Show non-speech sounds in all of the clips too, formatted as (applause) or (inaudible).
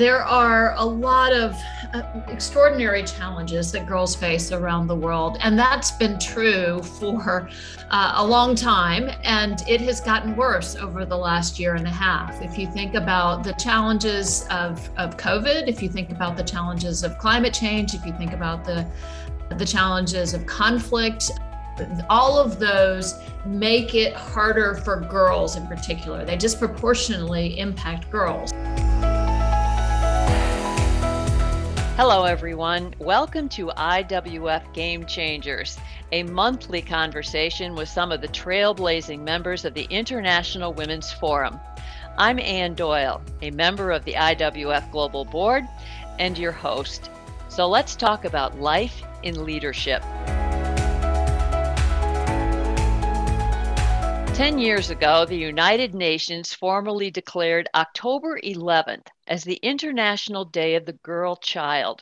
there are a lot of uh, extraordinary challenges that girls face around the world, and that's been true for uh, a long time, and it has gotten worse over the last year and a half. If you think about the challenges of, of COVID, if you think about the challenges of climate change, if you think about the the challenges of conflict, all of those make it harder for girls in particular. They disproportionately impact girls. Hello, everyone. Welcome to IWF Game Changers, a monthly conversation with some of the trailblazing members of the International Women's Forum. I'm Ann Doyle, a member of the IWF Global Board and your host. So let's talk about life in leadership. 10 years ago, the United Nations formally declared October 11th as the International Day of the Girl Child.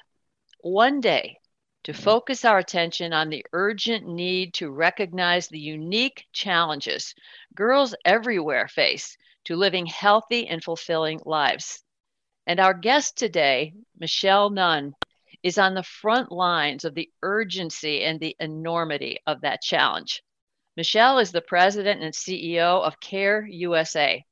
One day to mm-hmm. focus our attention on the urgent need to recognize the unique challenges girls everywhere face to living healthy and fulfilling lives. And our guest today, Michelle Nunn, is on the front lines of the urgency and the enormity of that challenge. Michelle is the president and CEO of CARE USA,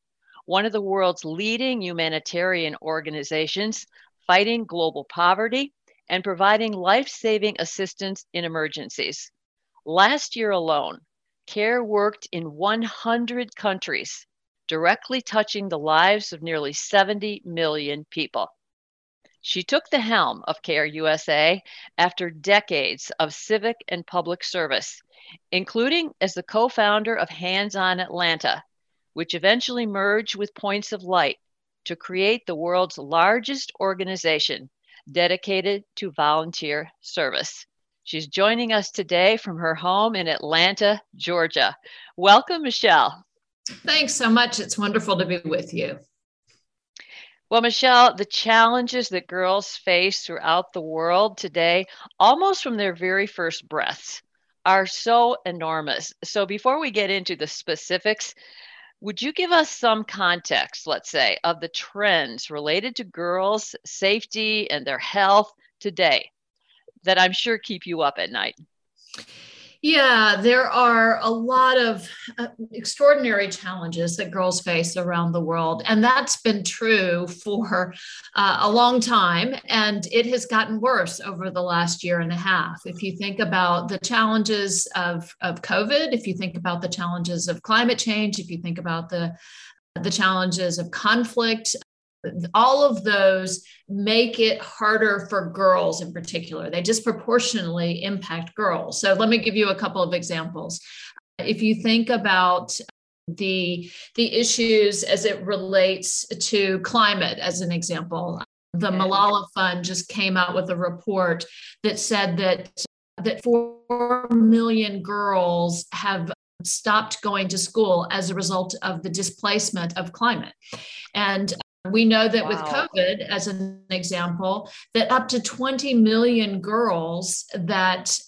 one of the world's leading humanitarian organizations fighting global poverty and providing life saving assistance in emergencies. Last year alone, CARE worked in 100 countries, directly touching the lives of nearly 70 million people. She took the helm of CARE USA after decades of civic and public service including as the co founder of Hands On Atlanta, which eventually merged with Points of Light to create the world's largest organization dedicated to volunteer service. She's joining us today from her home in Atlanta, Georgia. Welcome, Michelle. Thanks so much. It's wonderful to be with you. Well, Michelle, the challenges that girls face throughout the world today, almost from their very first breaths, are so enormous. So before we get into the specifics, would you give us some context, let's say, of the trends related to girls' safety and their health today that I'm sure keep you up at night? Yeah, there are a lot of uh, extraordinary challenges that girls face around the world. And that's been true for uh, a long time. And it has gotten worse over the last year and a half. If you think about the challenges of, of COVID, if you think about the challenges of climate change, if you think about the the challenges of conflict, all of those make it harder for girls in particular. They disproportionately impact girls. So let me give you a couple of examples. If you think about the the issues as it relates to climate as an example the malala fund just came out with a report that said that that 4 million girls have stopped going to school as a result of the displacement of climate and we know that wow. with COVID, as an example, that up to 20 million girls that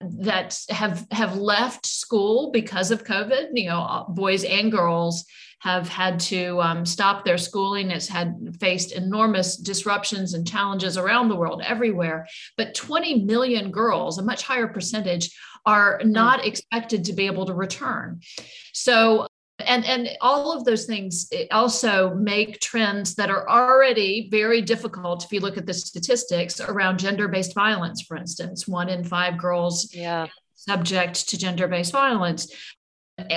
that have have left school because of COVID, you know, boys and girls have had to um, stop their schooling. It's had faced enormous disruptions and challenges around the world, everywhere. But 20 million girls, a much higher percentage, are hmm. not expected to be able to return. So and and all of those things also make trends that are already very difficult if you look at the statistics around gender-based violence for instance. One in five girls yeah. subject to gender-based violence.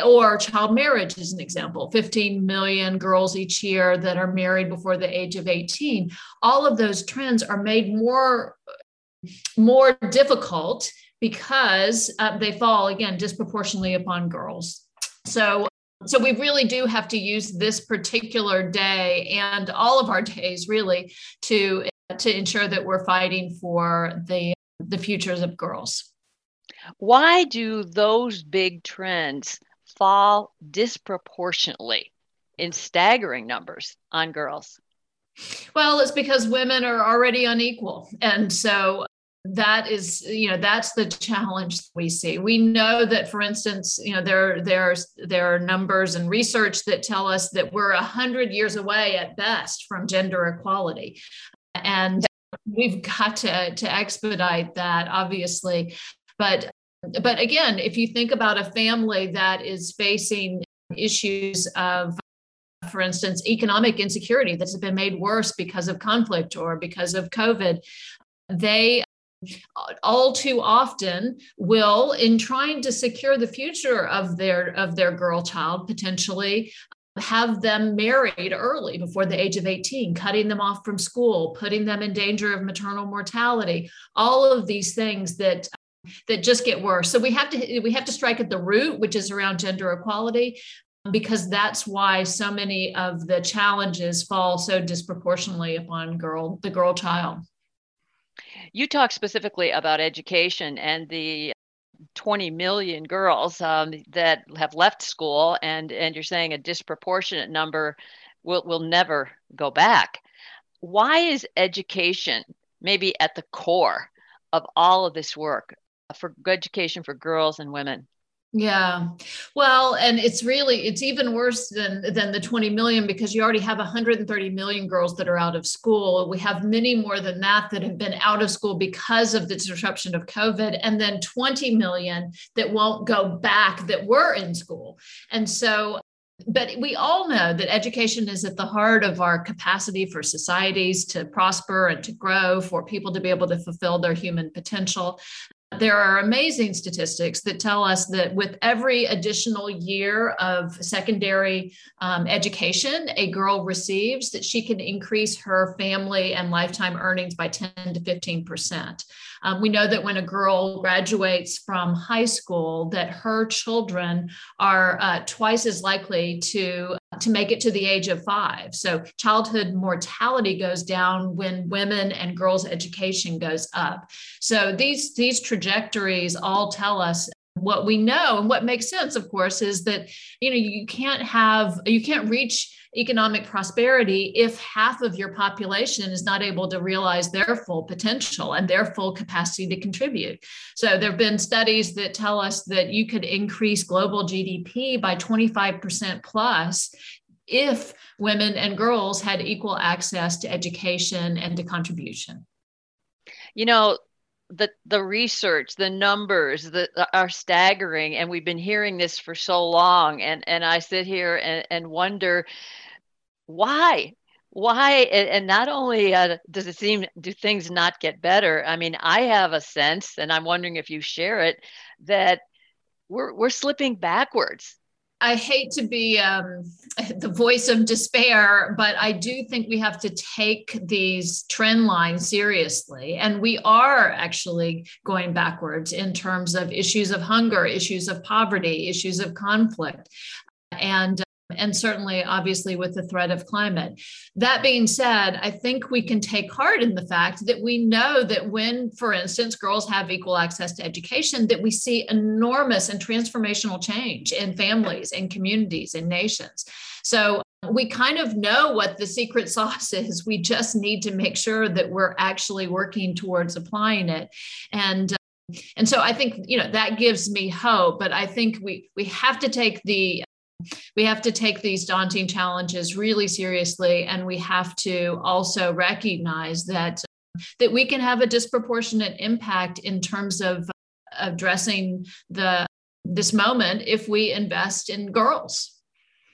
Or child marriage is an example. 15 million girls each year that are married before the age of 18 all of those trends are made more more difficult because uh, they fall again disproportionately upon girls. So so we really do have to use this particular day and all of our (laughs) days really to to ensure that we're fighting for the the futures of girls. Why do those big trends fall disproportionately in staggering numbers on girls? Well it's because women are already unequal. And so that is you know that's the challenge we see. We know that for instance you know there there's there are numbers and research that tell us that we're 100 years away at best from gender equality. And we've got to to expedite that obviously. But but again if you think about a family that is facing issues of for instance economic insecurity that's been made worse because of conflict or because of covid they all too often will in trying to secure the future of their of their girl child potentially have them married early before the age of 18 cutting them off from school putting them in danger of maternal mortality all of these things that that just get worse. So we have to we have to strike at the root which is around gender equality because that's why so many of the challenges fall so disproportionately upon girl the girl child you talk specifically about education and the 20 million girls um, that have left school, and, and you're saying a disproportionate number will, will never go back. Why is education maybe at the core of all of this work for education for girls and women? Yeah. Well, and it's really it's even worse than than the 20 million because you already have 130 million girls that are out of school. We have many more than that that have been out of school because of the disruption of COVID and then 20 million that won't go back that were in school. And so but we all know that education is at the heart of our capacity for societies to prosper and to grow, for people to be able to fulfill their human potential. There are amazing statistics that tell us that with every additional year of secondary um, education a girl receives, that she can increase her family and lifetime earnings by 10 to 15 percent. Um, we know that when a girl graduates from high school, that her children are uh, twice as likely to to make it to the age of five. So childhood mortality goes down when women and girls' education goes up. So these these trajectories all tell us what we know and what makes sense of course is that you know you can't have you can't reach economic prosperity if half of your population is not able to realize their full potential and their full capacity to contribute. So there have been studies that tell us that you could increase global GDP by 25% plus if women and girls had equal access to education and to contribution. You know, the the research the numbers that are staggering and we've been hearing this for so long and and i sit here and, and wonder why why and not only uh, does it seem do things not get better? I mean i have a sense and i'm wondering if you share it that we're we're slipping backwards I hate to be um, (laughs) the voice of despair, but I do think we have to take these trend lines seriously. And we are actually going backwards in terms of issues of hunger, issues of poverty, issues of conflict. And and certainly obviously with the threat of climate. That being said, I think we can take heart in the fact that we know that when, for instance, girls have equal access to education, that we see enormous and transformational change in families and communities and nations. So we kind of know what the secret sauce (laughs) is. We just need to make sure that we're actually working towards applying it. And um, and so I think you know that gives me hope. But I think we we have to take the we have to take these daunting challenges really seriously and we have to also recognize that that we can have a disproportionate impact in terms of addressing the this moment if we invest in girls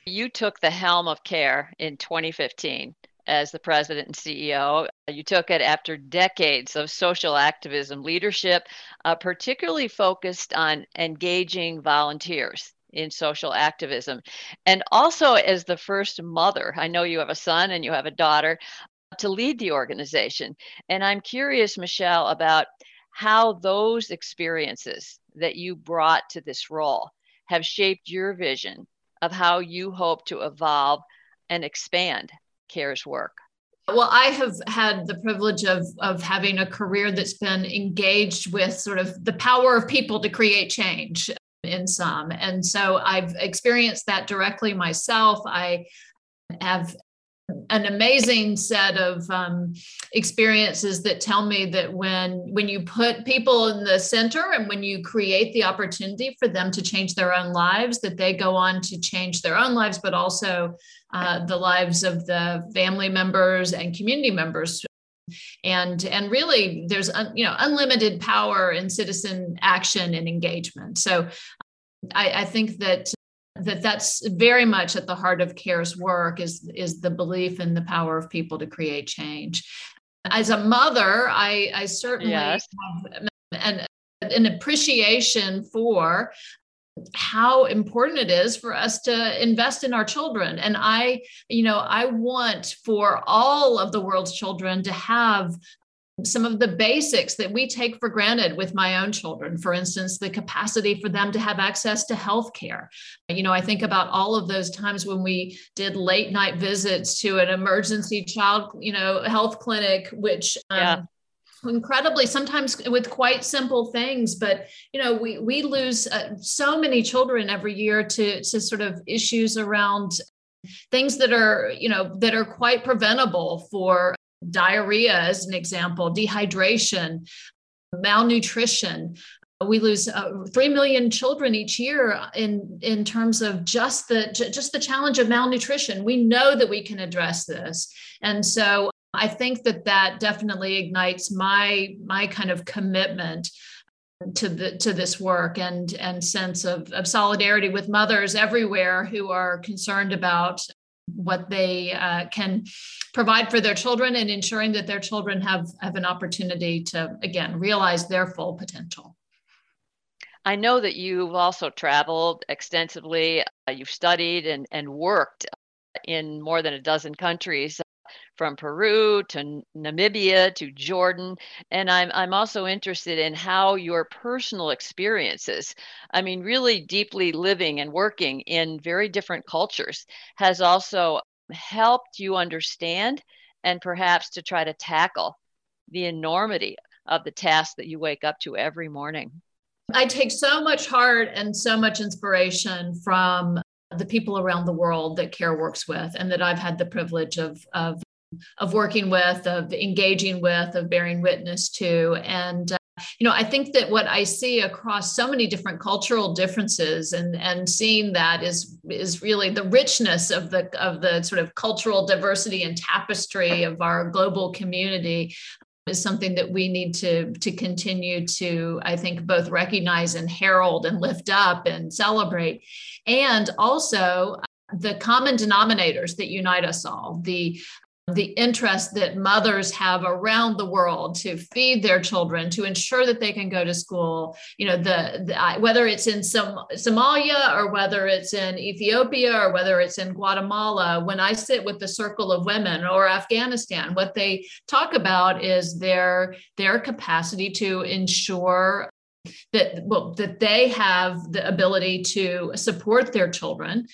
you took the helm of care in 2015 as the president and CEO. You took it after decades of social activism leadership, uh, particularly focused on engaging volunteers in social activism. And also, as the first mother, I know you have a son and you have a daughter uh, to lead the organization. And I'm curious, Michelle, about how those experiences that you brought to this role have shaped your vision of how you hope to evolve and expand CARE's work. Well, I have had the privilege of, of having a career that's been engaged with sort of the power of people to create change in some. And so I've experienced that directly myself. I have an amazing set of um, experiences that tell me that when when you put people in the center and when you create the opportunity for them to change their own lives that they go on to change their own lives but also uh, the lives of the family members and community members and and really there's un, you know unlimited power in citizen action and engagement so I, I think that that that's very much at the heart of care's work is is the belief in the power of people to create change as a mother i i certainly yes. have an, an appreciation for how important it is for us to invest in our children. And i you know i want for all of the world's children to have some of the basics that we take for granted with my own children. For instance the capacity for them to have access to health care you know i think about all of those times when we did late night visits to an emergency child you know health clinic which um. Incredibly sometimes with quite simple things but you know we we lose uh, so many children every year to to sort of issues around things that are you know that are quite preventable for diarrhea as an example, dehydration, malnutrition. We lose uh, three million children each year in in terms of just the just the challenge of malnutrition. We know that we can address this, and so I think that that definitely ignites my my kind of commitment to the to this work and and sense of, of solidarity with mothers everywhere who are concerned about what they uh, can provide for their children and ensuring that their children have, have an opportunity to, again, realize their full potential. I know that you've also traveled extensively. Uh, you've studied and, and worked in more than a dozen countries from Peru to Namibia to Jordan. And I'm, I'm also interested in how your personal experiences, I mean, really deeply living and working in very different cultures, has also helped you understand and perhaps to try to tackle the enormity of the task that you wake up to every morning. I take so much heart and so much inspiration from the people around the world that CARE works with and that I've had the privilege of, of of working with, of engaging with, of bearing witness to. And, uh, you know, I think that what I see across so many different cultural differences and, and seeing that is, is really the richness of the, of the sort of cultural diversity and tapestry of our global community is something that we need to to continue to i think both recognize and herald and lift up and celebrate and also the common denominators that unite us all the the interest that mothers have around the world to feed their children to ensure that they can go to school. You know the, the whether it's in somalia or whether it's in ethiopia or whether it's in guatemala when i sit with the circle of women or afghanistan what they talk about is their their capacity to ensure that well that they have the ability to support their children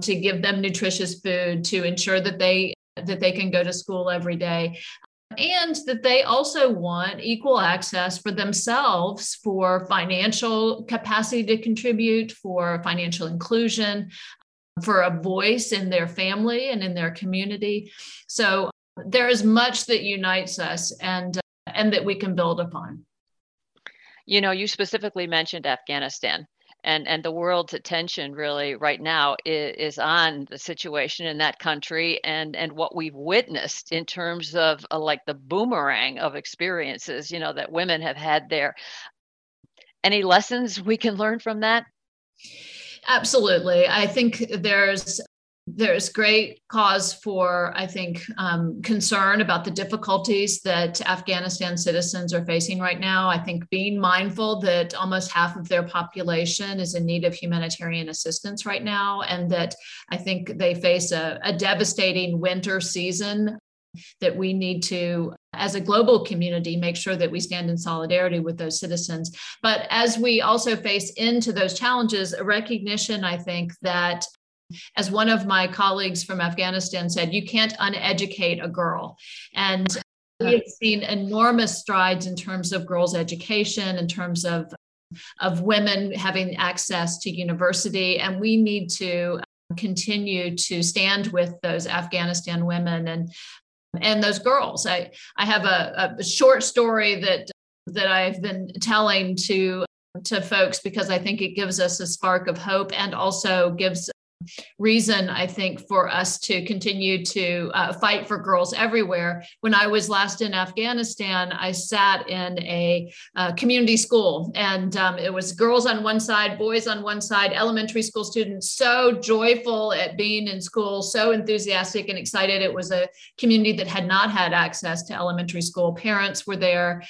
to give them nutritious food to ensure that they that they can go to school every day and that they also want equal access for themselves for financial capacity to contribute, for financial inclusion, for a voice in their family and in their community. So there is much that unites us and and that we can build upon. You know, you specifically mentioned Afghanistan and and the world's attention really right now is, is on the situation in that country and and what we've witnessed in terms of uh, like the boomerang of experiences you know that women have had there. Any lessons we can learn from that? Absolutely. I think there's there's great cause for, I think, um, concern about the difficulties that Afghanistan citizens are facing right now. I think being mindful that almost half of their population is in need of humanitarian assistance right now, and that I think they face a, a devastating winter season that we need to as a global community make sure that we stand in solidarity with those citizens but as we also face into those challenges a recognition i think that as one of my colleagues from Afghanistan said, you can't uneducate a girl. And we have seen enormous strides in terms of girls' education, in terms of, of women having access to university. And we need to um, continue to stand with those Afghanistan women and and those girls. I I have a, a short story that that I've been telling to to folks because I think it gives us a spark of hope and also gives reason, I think, for us to continue to uh, fight for girls everywhere. When I was last in Afghanistan, I sat in a uh, community school, and um, it was girls on one side, boys on one side, elementary school students, so joyful at being in school, so enthusiastic and excited. It was a community that had not had access to elementary school. Parents were there.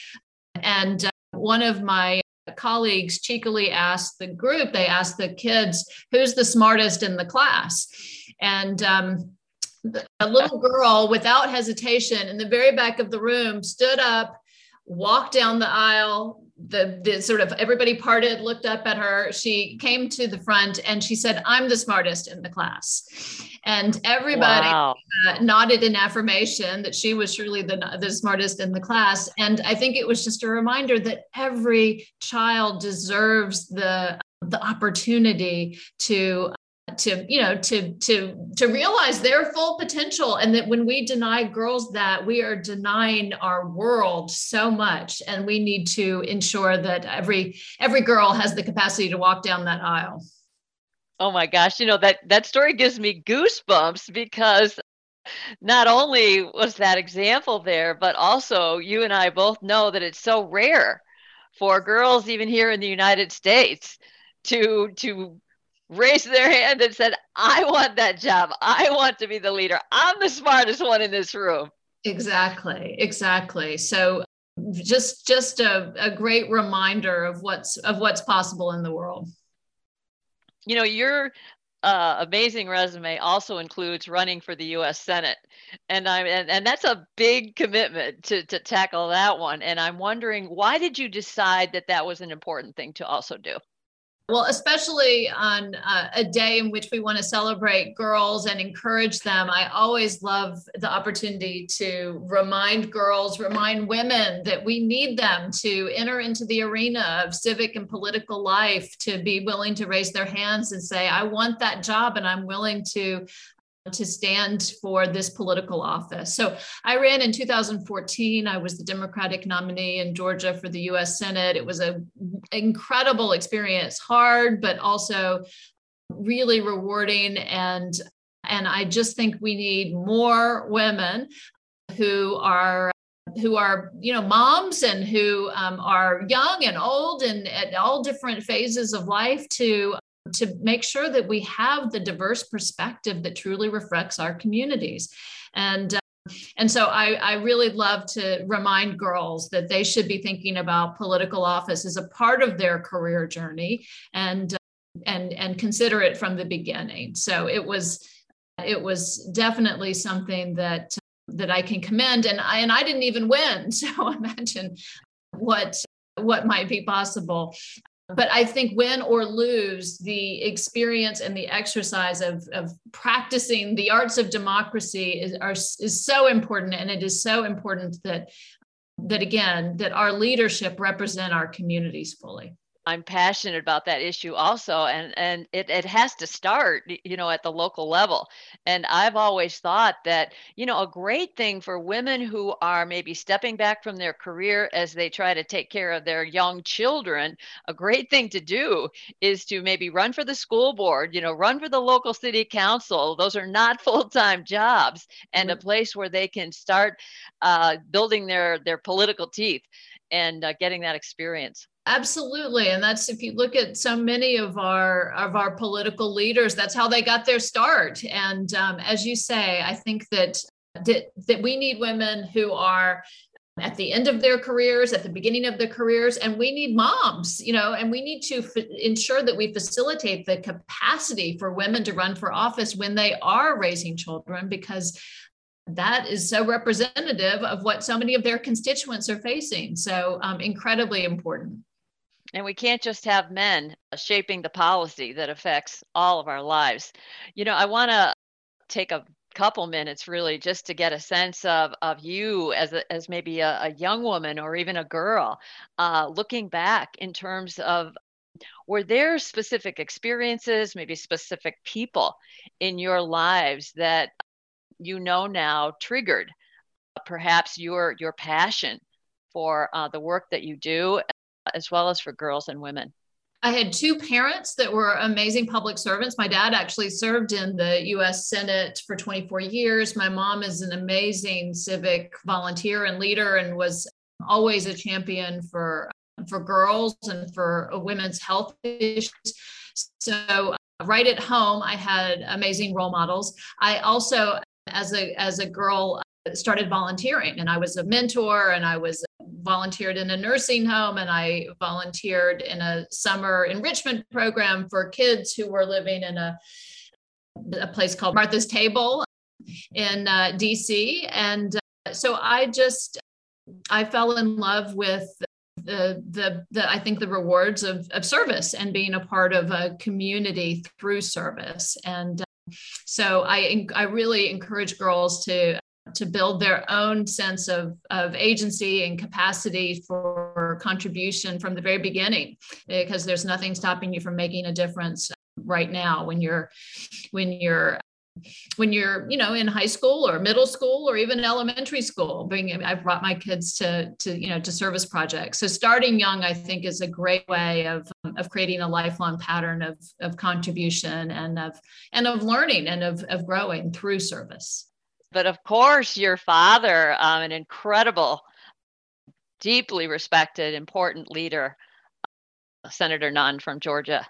And uh, one of my colleagues cheekily asked the group, they asked the kids, who's the smartest in the class? And um, a little girl, without hesitation, in the very back of the room, stood up, walked down the aisle, the, the sort of everybody parted, looked up at her. She came to the front and she said, I'm the smartest in the class. And everybody wow. uh, nodded in affirmation that she was surely the, the smartest in the class. And I think it was just a reminder that every child deserves the, the opportunity to to you know to to to realize their full potential. And that when we deny girls that we are denying our world so much. And we need to ensure that every every girl has the capacity to walk down that aisle. Oh my gosh. You know that that story gives me goosebumps because not only was that example there but also you and i both know that it's so rare for girls even here in the united states to to raised their hand and said, I want that job. I want to be the leader. I'm the smartest one in this room. Exactly. Exactly. So just just a, a great reminder of what's of what's possible in the world. You know, your uh, amazing resume also includes running for the U.S. Senate, and I and, and that's a big commitment to to tackle that one. And I'm wondering why did you decide that that was an important thing to also do? Well, especially on uh, a day in which we want to celebrate girls and encourage them, I always love the opportunity to remind girls, remind women that we need them to enter into the arena of civic and political life, to be willing to raise their hands and say, I want that job and I'm willing to to stand for this political office. So I ran in 2014. I was the Democratic nominee in Georgia for the US Senate. It was an incredible experience, hard, but also really rewarding. And, and I just think we need more women who are who are you know moms and who um, are young and old and at all different phases of life to to make sure that we have the diverse perspective that truly reflects our communities. And uh, and so I, I, really love to remind girls that they should be thinking about political office as a part of their career journey and uh, and and consider it from the beginning. So it was it was definitely something that that I can commend and I and I didn't even win. (laughs) So imagine what what might be possible but I think win or lose, the experience and the exercise of, of practicing the arts of democracy is, are, is so important. And it is so important that, that again, that our leadership represent our communities fully. I'm passionate about that issue also and and it, it has to start you know at the local level. And I've always thought that you know a great thing for women who are maybe stepping back from their career as they try to take care of their young children a great thing to do is to maybe run for the school board you know run for the local city council. Those are not (laughs) full-time jobs and mm-hmm. a place where they can start uh, building their their political teeth and uh, getting that experience absolutely and that's if you look at so many of our of our political leaders that's how they got their start and um, as you say i think that, that that we need women who are at the end of their careers at the beginning of their careers and we need moms you know and we need to f- ensure that we facilitate the capacity for women to run for office when they are raising children because that is so representative of what so many of their constituents are facing. So, um, incredibly important. And we can't just have men shaping the policy that affects all of our lives. You know, I want to take a couple minutes really just to get a sense of of you as a, as maybe a, a young woman or even a girl uh, looking back in terms of were there specific experiences, maybe specific people in your lives that you know now triggered perhaps your your passion for uh, the work that you do, as well as for girls and women? I had two parents that were amazing public servants. My dad actually served in the US Senate for 24 years. My mom is an amazing civic volunteer and leader and was always a champion for for girls and for women's health issues. So uh, right at home I had amazing role models. I also as a as a girl started volunteering and I was a mentor and I was volunteered in a nursing home and I volunteered in a summer enrichment program for kids who were living in a, a place called Martha's Table in uh, DC. And uh, so I just, I fell in love with the, the, the, I think the rewards of, of service and being a part of a community through service. And uh, so I, I really encourage girls to to build their own sense of, of agency and capacity for contribution from the very beginning because there's nothing stopping you from making a difference right now when you're when you're when you're you know in high school or middle school or even elementary school being i've brought my kids to to you know to service projects. So starting young i think is a great way of of creating a lifelong pattern of of contribution and of and of learning and of of growing through service but of course, your father, um, an incredible, deeply respected, important leader, uh, Senator Nunn from Georgia.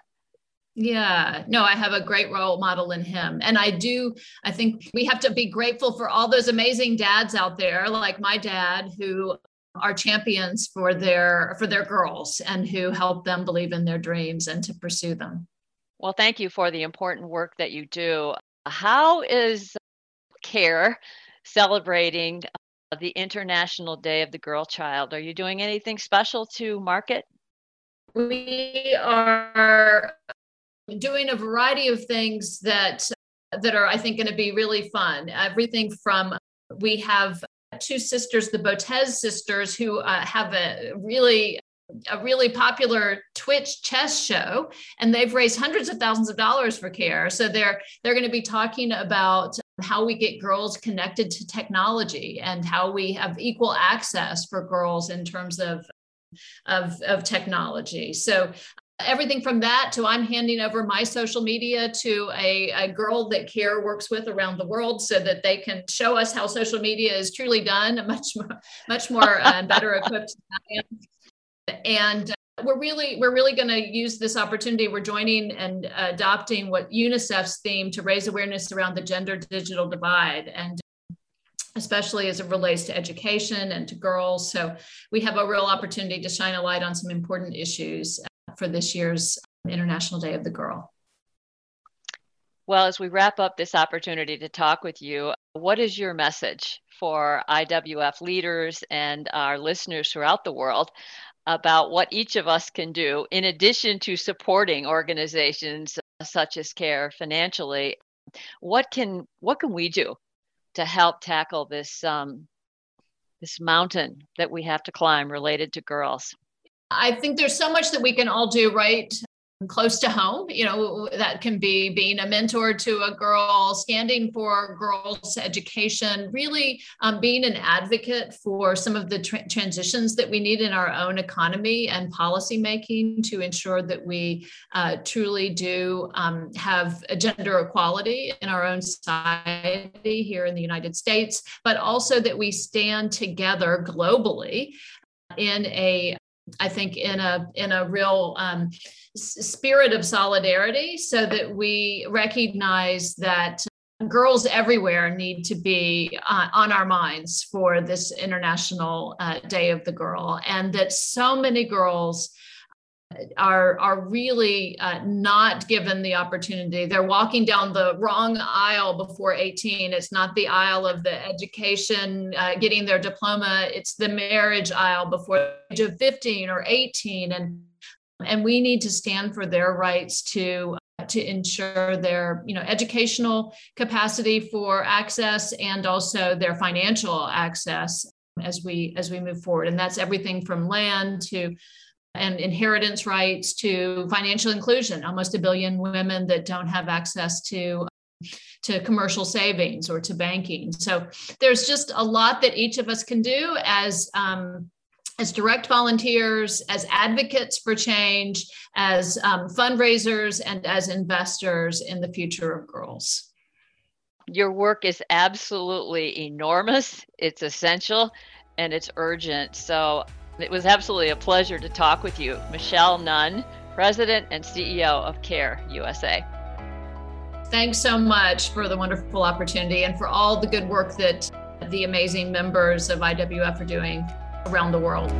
Yeah, no, I have a great role model in him. And I do, I think we have to be grateful for all those amazing dads out there, like my dad, who are champions for their for their girls and who help them believe in their dreams and to pursue them. Well, thank you for the important work that you do. How is care celebrating uh, the International Day of the Girl Child. Are you doing anything special to mark it? We are doing a variety of things that that are I think going to be really fun. Everything from we have two sisters, the Botez sisters, who uh, have a really a really popular Twitch chess show, and they've raised hundreds of thousands of dollars for care. So they're they're going to be talking about how we get girls connected to technology and how we have equal access for girls in terms of of, of technology. So everything from that to I'm handing over my social media to a, a girl that CARE works with around the world so that they can show us how social media is truly done, much more, much more uh, better equipped And we're really we're really going to use this opportunity. We're joining and adopting what unicef's theme to raise awareness around the gender digital divide and especially as it relates to education and to girls. So we have a real opportunity to shine a light on some important issues uh, for this year's international day of the girl. Well as we wrap up this opportunity to talk with you what is your message for iwf leaders and our listeners throughout the world about what each of us can do in addition to supporting organizations such as care financially. What can what can we do to help tackle this um, this mountain that we have to climb related to girls? I think there's so much that we can all do right close to home you know that can be being a mentor to a girl standing for girls education really um, being an advocate for some of the tra- transitions that we need in our own economy and policy making to ensure that we uh, truly do um, have gender equality in our own society here in the united states but also that we stand together globally in a I think in a in a real um, spirit of solidarity, so that we recognize that girls everywhere need to be uh, on our minds for this International uh, Day of the Girl, and that so many girls are are really uh, not given the opportunity. They're walking down the wrong aisle before 18. It's not the aisle of the education, uh, getting their diploma. It's the marriage aisle before the age of 15 or 18, and and we need to stand for their rights to to ensure their you know educational capacity for access and also their financial access as we as we move forward and that's everything from land to and inheritance rights to financial inclusion. Almost a billion women that don't have access to to commercial savings or to banking. So there's just a lot that each of us can do as um, as direct volunteers, as advocates for change, as um, fundraisers, and as investors in the future of girls. Your work is absolutely enormous. It's essential and it's urgent. So it was absolutely a pleasure to talk with you, Michelle Nunn, President and CEO of CARE USA. Thanks so much for the wonderful opportunity and for all the good work that the amazing members of IWF are doing around the world.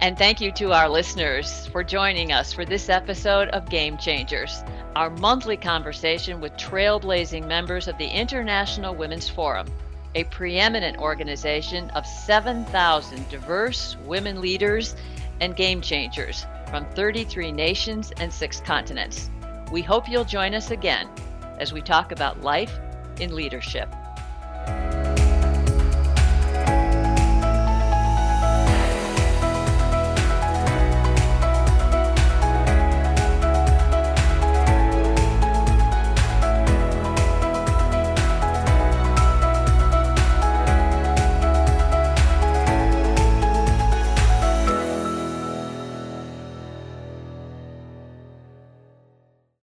And thank you to our listeners for joining us for this episode of Game Changers, our monthly conversation with trailblazing members of the International Women's Forum, a preeminent organization of 7,000 diverse women leaders and game changers from 33 nations and six continents. We hope you'll join us again as we talk about life in leadership.